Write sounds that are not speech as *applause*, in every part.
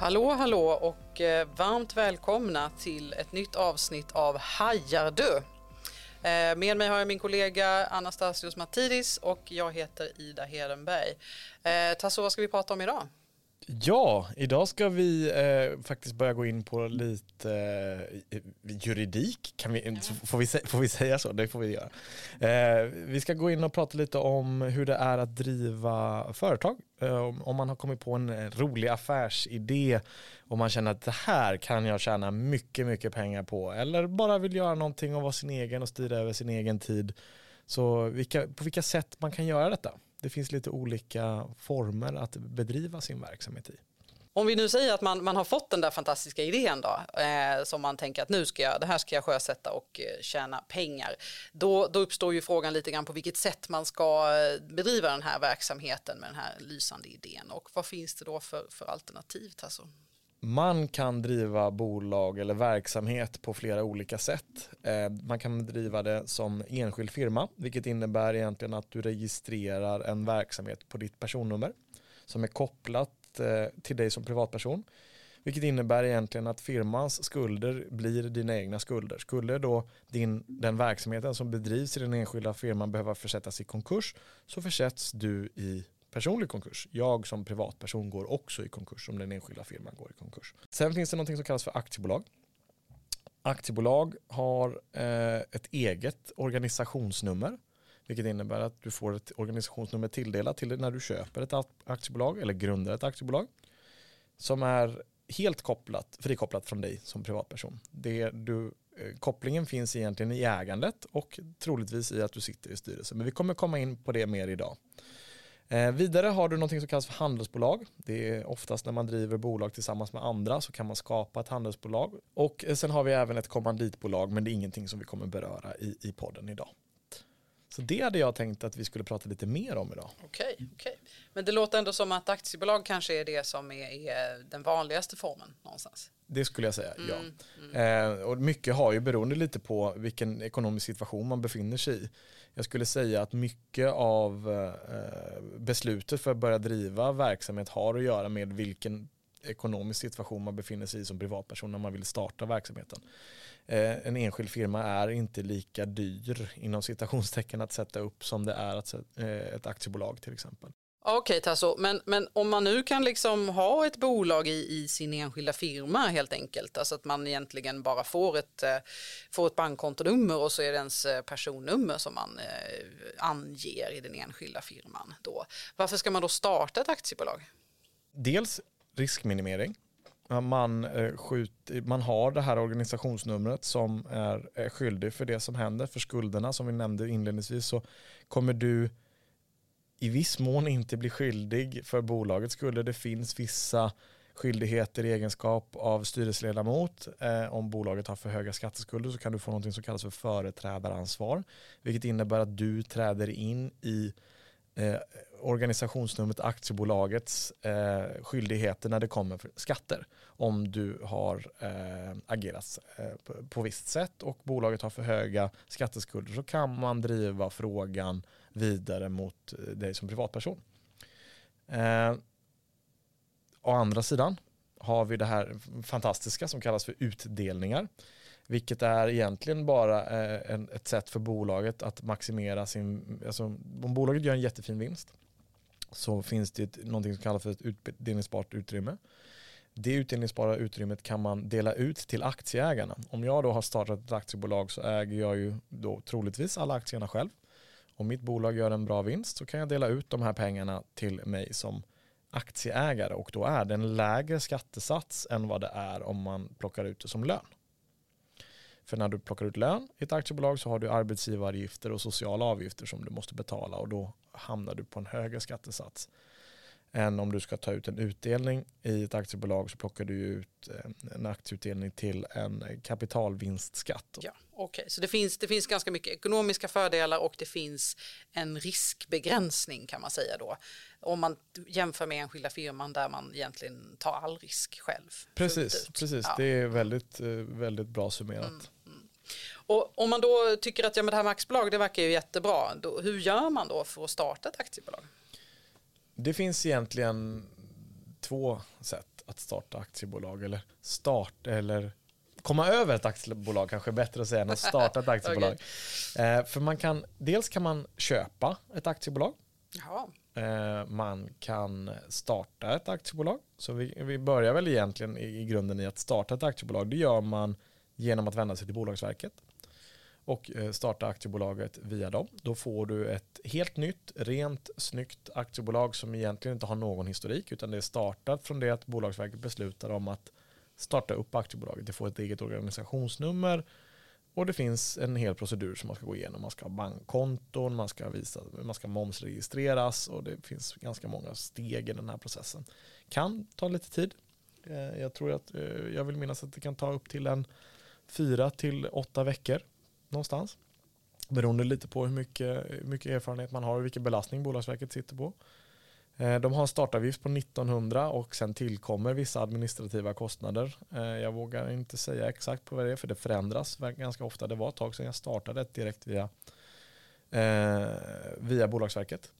Hallå hallå och eh, varmt välkomna till ett nytt avsnitt av Hajar du? Eh, med mig har jag min kollega Anastasios Matidis och jag heter Ida Hedenberg. Eh, Tasso, vad ska vi prata om idag? Ja, idag ska vi eh, faktiskt börja gå in på lite eh, juridik. Kan vi, får, vi, får vi säga så? Det får vi göra. Eh, vi ska gå in och prata lite om hur det är att driva företag. Eh, om man har kommit på en rolig affärsidé och man känner att det här kan jag tjäna mycket, mycket pengar på. Eller bara vill göra någonting och vara sin egen och styra över sin egen tid. Så vilka, på vilka sätt man kan göra detta? Det finns lite olika former att bedriva sin verksamhet i. Om vi nu säger att man, man har fått den där fantastiska idén då, eh, som man tänker att nu ska jag, det här ska jag sjösätta och eh, tjäna pengar. Då, då uppstår ju frågan lite grann på vilket sätt man ska eh, bedriva den här verksamheten med den här lysande idén och vad finns det då för, för alternativ? Alltså? Man kan driva bolag eller verksamhet på flera olika sätt. Eh, man kan driva det som enskild firma, vilket innebär egentligen att du registrerar en verksamhet på ditt personnummer som är kopplat eh, till dig som privatperson. Vilket innebär egentligen att firmans skulder blir dina egna skulder. Skulle då din, den verksamheten som bedrivs i den enskilda firman behöva försättas i konkurs så försätts du i personlig konkurs. Jag som privatperson går också i konkurs om den enskilda firman går i konkurs. Sen finns det något som kallas för aktiebolag. Aktiebolag har eh, ett eget organisationsnummer vilket innebär att du får ett organisationsnummer tilldelat till dig när du köper ett aktiebolag eller grundar ett aktiebolag som är helt kopplat, frikopplat från dig som privatperson. Det du, eh, kopplingen finns egentligen i ägandet och troligtvis i att du sitter i styrelsen. Men vi kommer komma in på det mer idag. Eh, vidare har du något som kallas för handelsbolag. Det är oftast när man driver bolag tillsammans med andra så kan man skapa ett handelsbolag. Och eh, sen har vi även ett kommanditbolag men det är ingenting som vi kommer beröra i, i podden idag. Så det hade jag tänkt att vi skulle prata lite mer om idag. Okej, okay, okay, men det låter ändå som att aktiebolag kanske är det som är, är den vanligaste formen någonstans. Det skulle jag säga, ja. Mm, mm. Eh, och mycket har ju beroende lite på vilken ekonomisk situation man befinner sig i. Jag skulle säga att mycket av eh, beslutet för att börja driva verksamhet har att göra med vilken ekonomisk situation man befinner sig i som privatperson när man vill starta verksamheten. Eh, en enskild firma är inte lika dyr inom citationstecken att sätta upp som det är att, eh, ett aktiebolag till exempel. Okej okay, Tasso, men, men om man nu kan liksom ha ett bolag i, i sin enskilda firma helt enkelt, alltså att man egentligen bara får ett, eh, får ett bankkontonummer och så är det ens eh, personnummer som man eh, anger i den enskilda firman då. Varför ska man då starta ett aktiebolag? Dels riskminimering. Man, eh, skjuter, man har det här organisationsnumret som är, är skyldig för det som händer, för skulderna som vi nämnde inledningsvis så kommer du i viss mån inte bli skyldig för bolaget skulle det finns vissa skyldigheter i egenskap av styrelseledamot. Eh, om bolaget har för höga skatteskulder så kan du få något som kallas för företrädaransvar. Vilket innebär att du träder in i eh, organisationsnumret aktiebolagets eh, skyldigheter när det kommer för skatter. Om du har eh, agerat eh, på, på visst sätt och bolaget har för höga skatteskulder så kan man driva frågan vidare mot eh, dig som privatperson. Eh, å andra sidan har vi det här fantastiska som kallas för utdelningar. Vilket är egentligen bara eh, en, ett sätt för bolaget att maximera sin, alltså om bolaget gör en jättefin vinst så finns det någonting som kallas för ett utdelningsbart utrymme. Det utdelningsbara utrymmet kan man dela ut till aktieägarna. Om jag då har startat ett aktiebolag så äger jag ju då troligtvis alla aktierna själv. Om mitt bolag gör en bra vinst så kan jag dela ut de här pengarna till mig som aktieägare och då är det en lägre skattesats än vad det är om man plockar ut det som lön. För när du plockar ut lön i ett aktiebolag så har du arbetsgivaravgifter och sociala avgifter som du måste betala och då hamnar du på en högre skattesats än om du ska ta ut en utdelning i ett aktiebolag så plockar du ut en aktieutdelning till en kapitalvinstskatt. Ja, okay. så det finns, det finns ganska mycket ekonomiska fördelar och det finns en riskbegränsning kan man säga då. Om man jämför med enskilda firman där man egentligen tar all risk själv. Precis, precis. Ja. det är väldigt, eh, väldigt bra summerat. Mm, mm. Och om man då tycker att ja, men det här med aktiebolag det verkar ju jättebra, då, hur gör man då för att starta ett aktiebolag? Det finns egentligen två sätt. att starta aktiebolag eller start eller komma över ett aktiebolag kanske är bättre att säga än att starta ett *laughs* aktiebolag. okay. eh, för man kan, dels kan man köpa ett aktiebolag. Eh, man kan starta ett aktiebolag. Så vi, vi börjar väl egentligen i, i grunden i att starta ett aktiebolag. Det gör man genom att vända sig till Bolagsverket och eh, starta aktiebolaget via dem. Då får du ett helt nytt, rent, snyggt aktiebolag som egentligen inte har någon historik utan det är startat från det att Bolagsverket beslutar om att starta upp aktiebolaget. Det får ett eget organisationsnummer och det finns en hel procedur som man ska gå igenom. Man ska ha bankkonton, man ska, visa, man ska momsregistreras och det finns ganska många steg i den här processen. Kan ta lite tid. Eh, jag tror att eh, jag vill minnas att det kan ta upp till en fyra till åtta veckor någonstans. Beroende lite på hur mycket, mycket erfarenhet man har och vilken belastning Bolagsverket sitter på. Eh, de har en startavgift på 1900 och sen tillkommer vissa administrativa kostnader. Eh, jag vågar inte säga exakt på vad det är för det förändras ganska ofta. Det var ett tag sedan jag startade direkt via, eh, via Bolagsverket.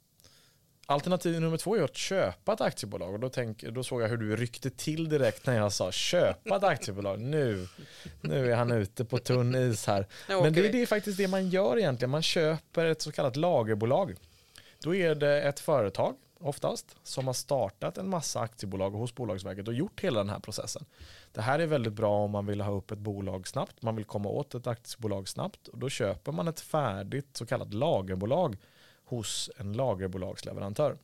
Alternativ nummer två är att köpa ett aktiebolag och då, tänk, då såg jag hur du ryckte till direkt när jag sa köpa ett aktiebolag. Nu, nu är han ute på tunn is här. Men det, det är faktiskt det man gör egentligen. Man köper ett så kallat lagerbolag. Då är det ett företag oftast som har startat en massa aktiebolag hos Bolagsverket och gjort hela den här processen. Det här är väldigt bra om man vill ha upp ett bolag snabbt, man vill komma åt ett aktiebolag snabbt och då köper man ett färdigt så kallat lagerbolag hos en lagerbolagsleverantör.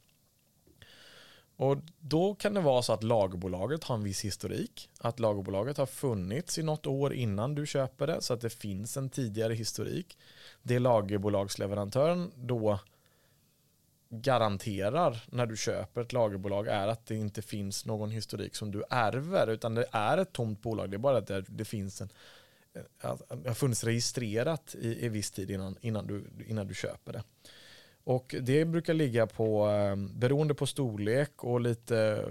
Och då kan det vara så att lagerbolaget har en viss historik. Att lagerbolaget har funnits i något år innan du köper det så att det finns en tidigare historik. Det lagerbolagsleverantören då garanterar när du köper ett lagerbolag är att det inte finns någon historik som du ärver utan det är ett tomt bolag. Det är bara att det, det finns en har funnits registrerat i, i viss tid innan, innan, du, innan du köper det. Och det brukar ligga på, eh, beroende på storlek och lite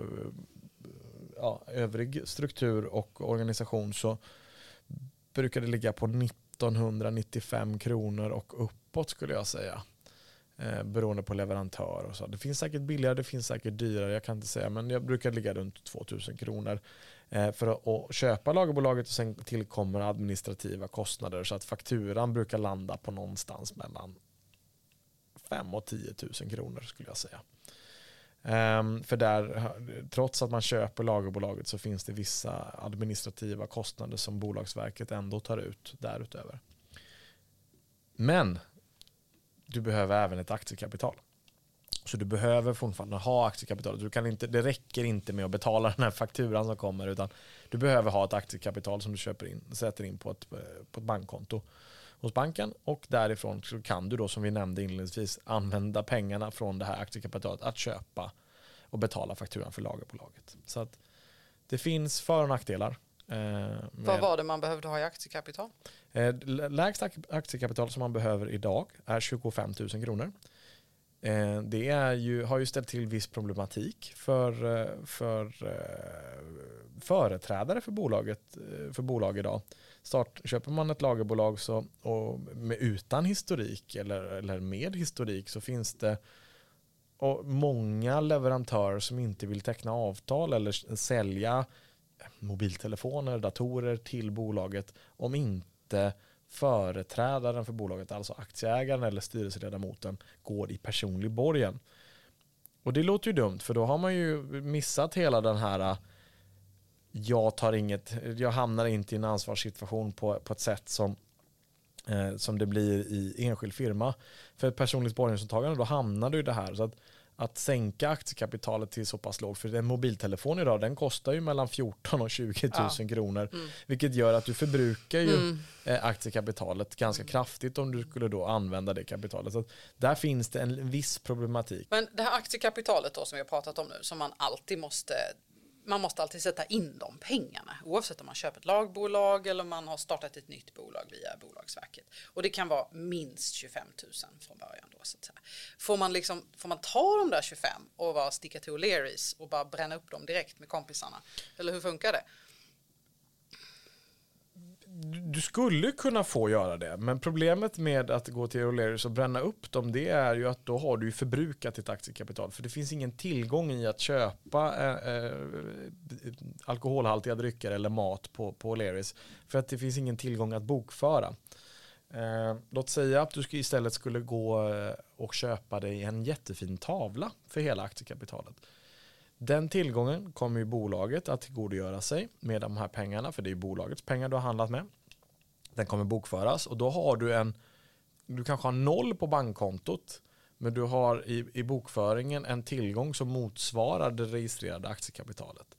ja, övrig struktur och organisation så brukar det ligga på 1995 kronor och uppåt skulle jag säga. Eh, beroende på leverantör och så. Det finns säkert billigare, det finns säkert dyrare, jag kan inte säga, men jag brukar ligga runt 2000 kronor eh, för att, att köpa lagerbolaget och sen tillkommer administrativa kostnader så att fakturan brukar landa på någonstans mellan 5 och 10 000 kronor skulle jag säga. Um, för där, trots att man köper lagerbolaget så finns det vissa administrativa kostnader som Bolagsverket ändå tar ut därutöver. Men du behöver även ett aktiekapital. Så du behöver fortfarande ha aktiekapital. Du kan inte, det räcker inte med att betala den här fakturan som kommer utan du behöver ha ett aktiekapital som du köper in, sätter in på ett, på ett bankkonto hos banken och därifrån så kan du då som vi nämnde inledningsvis använda pengarna från det här aktiekapitalet att köpa och betala fakturan för lagerbolaget. Så att det finns för och nackdelar. Eh, Vad var det man behövde ha i aktiekapital? Eh, lägst aktiekapital som man behöver idag är 25 000 kronor. Eh, det är ju, har ju ställt till viss problematik för, eh, för eh, företrädare för, bolaget, för bolag idag. Start, köper man ett lagerbolag så, och med, utan historik eller, eller med historik så finns det och många leverantörer som inte vill teckna avtal eller sälja mobiltelefoner, datorer till bolaget om inte företrädaren för bolaget, alltså aktieägaren eller styrelseledamoten, går i personlig borgen. Och det låter ju dumt för då har man ju missat hela den här äh, jag tar inget, jag hamnar inte i en ansvarssituation på, på ett sätt som, eh, som det blir i enskild firma. För ett personligt borgensåtagande då hamnar du i det här. Så att att sänka aktiekapitalet till så pass lågt. För en mobiltelefon idag den kostar ju mellan 14 och 20 000 ja. kronor. Mm. Vilket gör att du förbrukar ju mm. Eh, aktiekapitalet ganska kraftigt om du skulle då använda det kapitalet. Så där finns det en viss problematik. Men det här aktiekapitalet då som vi har pratat om nu som man alltid måste man måste alltid sätta in de pengarna oavsett om man köper ett lagbolag eller om man har startat ett nytt bolag via Bolagsverket. Och det kan vara minst 25 000 från början. Då, så att säga. Får, man liksom, får man ta de där 25 och bara sticka till O'Learys och bara bränna upp dem direkt med kompisarna? Eller hur funkar det? Du, skulle kunna få göra det, men problemet med att gå till O'Learys och bränna upp dem, det är ju att då har du förbrukat ditt aktiekapital. För det finns ingen tillgång i att köpa eh, eh alkoholhaltiga drycker eller mat på, på O'Learys. För att det finns ingen tillgång att bokföra. Eh, låt säga att du istället skulle gå eh, och köpa dig en jättefin tavla för hela aktiekapitalet. Den tillgången kommer ju bolaget att tillgodogöra sig med de här pengarna, för det är bolagets pengar du har handlat med. Den kommer bokföras och då har du en, du kanske har noll på bankkontot, men du har i, i bokföringen en tillgång som motsvarar det registrerade aktiekapitalet.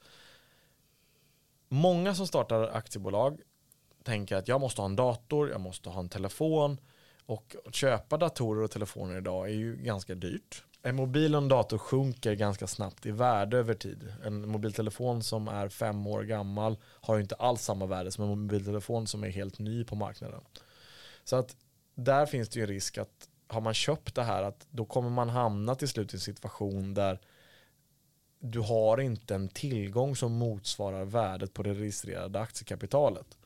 Många som startar aktiebolag tänker att jag måste ha en dator, jag måste ha en telefon och att köpa datorer och telefoner idag är ju ganska dyrt. Eh, en mobil och en dator sjunker ganska snabbt i värde över tid. En mobiltelefon som är fem år gammal har ju inte alls samma värde som en mobiltelefon som är helt ny på marknaden. Så att där finns det ju en risk att har man köpt det här att då kommer man hamna till slut i en situation där du har inte en tillgång som motsvarar värdet på det registrerade aktiekapitalet.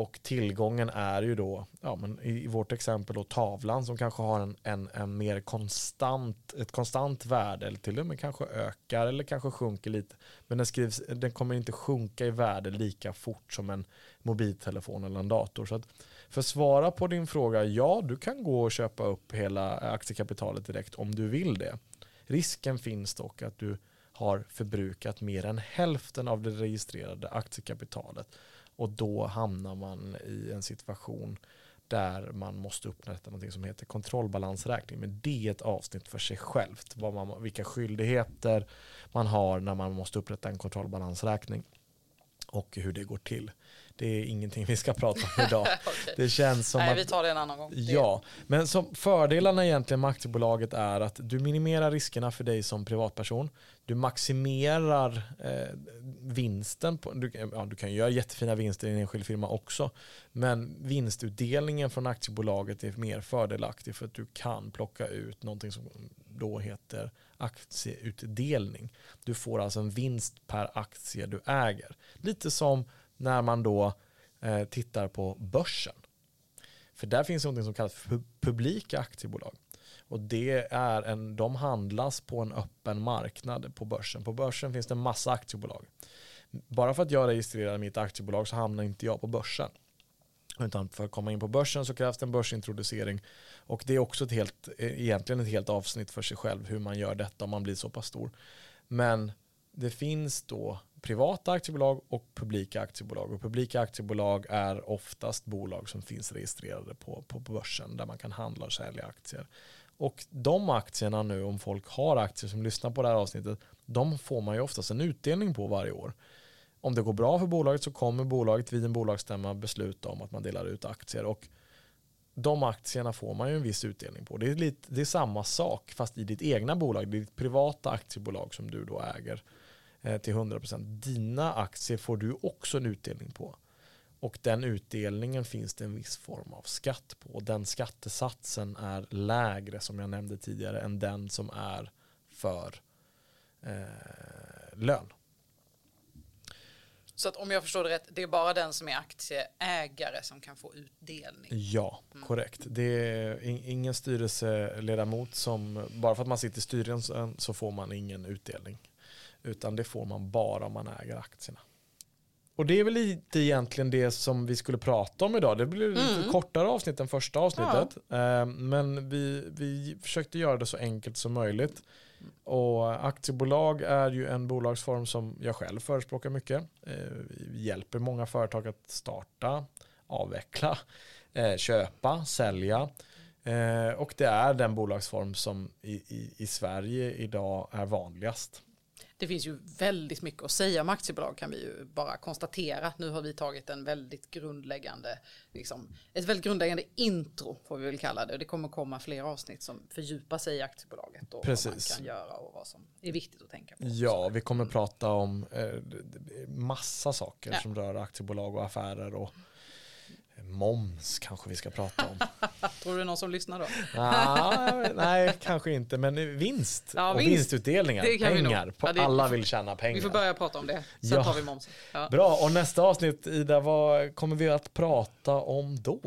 Och tillgången är ju då, ja, men i, vårt exempel då tavlan som kanske har en, en, en mer konstant, ett konstant värde eller till och med kanske ökar eller kanske sjunker lite. Men den, skrivs, den kommer inte sjunka i värde lika fort som en mobiltelefon eller en dator. Så att för att svara på din fråga, ja du kan gå och köpa upp hela aktiekapitalet direkt om du vill det. Risken finns dock att du har förbrukat mer än hälften av det registrerade aktiekapitalet och då hamnar man i en situation där man måste upprätta något som heter kontrollbalansräkning. Men det är ett avsnitt för sig självt. Vad man, vilka skyldigheter man har när man måste upprätta en kontrollbalansräkning och hur det går till. Det är ingenting vi ska prata om idag. *laughs* okay. Det känns som Nej, att, vi tar det en annan gång. Ja, men som fördelarna egentligen med aktiebolaget är att du minimerar riskerna för dig som privatperson. Du maximerar eh, vinsten. På, du, ja, du kan göra jättefina vinster i en enskild firma också. Men vinstutdelningen från aktiebolaget är mer fördelaktig för att du kan plocka ut någonting som då heter aktieutdelning. Du får alltså en vinst per aktie du äger. Lite som när man då eh, tittar på börsen. För där finns något som kallas för publika aktiebolag. Och det är en, de handlas på en öppen marknad på börsen. På börsen finns det en massa aktiebolag. Bara för att jag registrerar mitt aktiebolag så hamnar inte jag på börsen. Utan för att komma in på börsen så krävs det en börsintroducering. Och det är också ett helt, eh, egentligen ett helt avsnitt för sig själv hur man gör detta om man blir så pass stor. Men det finns då privata aktiebolag och publika aktiebolag. Och publika aktiebolag är oftast bolag som finns registrerade på, på börsen där man kan handla och sälja aktier. Och de aktierna nu, om folk har aktier som lyssnar på det här avsnittet, de får man ju oftast en utdelning på varje år. Om det går bra för bolaget så kommer bolaget vid en bolagsstämma besluta om att man delar ut aktier. Och de aktierna får man ju en viss utdelning på. Det är, lite, det är samma sak fast i ditt egna bolag, ditt privata aktiebolag som du då äger eh, till 100%. Dina aktier får du också en utdelning på. Och den utdelningen finns det en viss form av skatt på. Den skattesatsen är lägre som jag nämnde tidigare än den som är för eh, lön. Så att om jag förstår det rätt, det är bara den som är aktieägare som kan få utdelning? Ja, mm. korrekt. Det är ingen styrelseledamot som, bara för att man sitter i styrelsen så får man ingen utdelning. Utan det får man bara om man äger aktierna. Och det är väl lite egentligen det som vi skulle prata om idag. Det blir lite mm. kortare avsnitt än första avsnittet. Ja. Eh, men vi, vi försökte göra det så enkelt som möjligt. Och aktiebolag är ju en bolagsform som jag själv förespråkar mycket. Vi hjälper många företag att starta, avveckla, eh, köpa, sälja. Eh, och det är den bolagsform som i, i, i Sverige idag är vanligast det finns ju väldigt mycket att säga om aktiebolag kan vi ju bara konstatera. Nu har vi tagit en väldigt grundläggande, liksom, ett väldigt grundläggande intro får vi väl kalla det. Det kommer komma fler avsnitt som fördjupar sig i aktiebolaget och Precis. vad man kan göra och vad som är viktigt att tänka på. Ja, vi kommer prata om eh, massa saker ja. som rör aktiebolag och affärer och Moms kanske vi ska prata om. *laughs* Tror du det är någon som lyssnar då? ah, nej, kanske inte, men vinst Ja, och vinst. vinstutdelningar, vi pengar. På, Ja, det- alla vill tjäna pengar. Vi får börja prata om det. Sen Ja. tar vi momsen. Bra, och nästa avsnitt Ida, vad kommer vi att prata om då?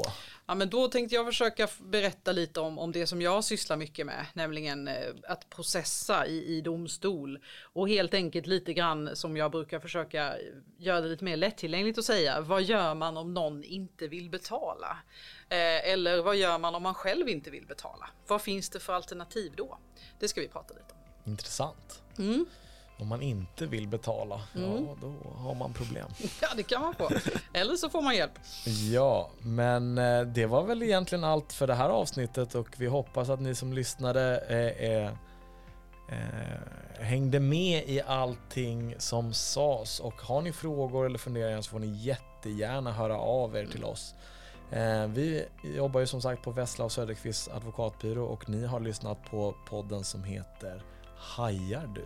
Ja, men då tänkte jag försöka berätta lite om, om det som jag sysslar mycket med, nämligen eh, att processa i, i domstol och helt enkelt lite grann som jag brukar försöka göra det lite mer lättillgängligt att säga. Vad gör man om någon inte vill betala? Eh, eller vad gör man om man själv inte vill betala? Vad finns det för alternativ då? Det ska vi prata lite om. Intressant. Mm. Om man inte vill betala, ja då har man problem. *laughs* Ja, det kan man få. Eller så får man hjälp. Ja, men eh, det var väl egentligen allt för det här avsnittet och vi hoppas att ni som lyssnade eh, eh, eh, hängde med i allting som sades och har ni frågor eller funderingar så får ni jättegärna höra av er till oss. Eh, vi jobbar ju som sagt på Vessla och Söderqvist advokatbyrå och ni har lyssnat på podden som heter Hajar du?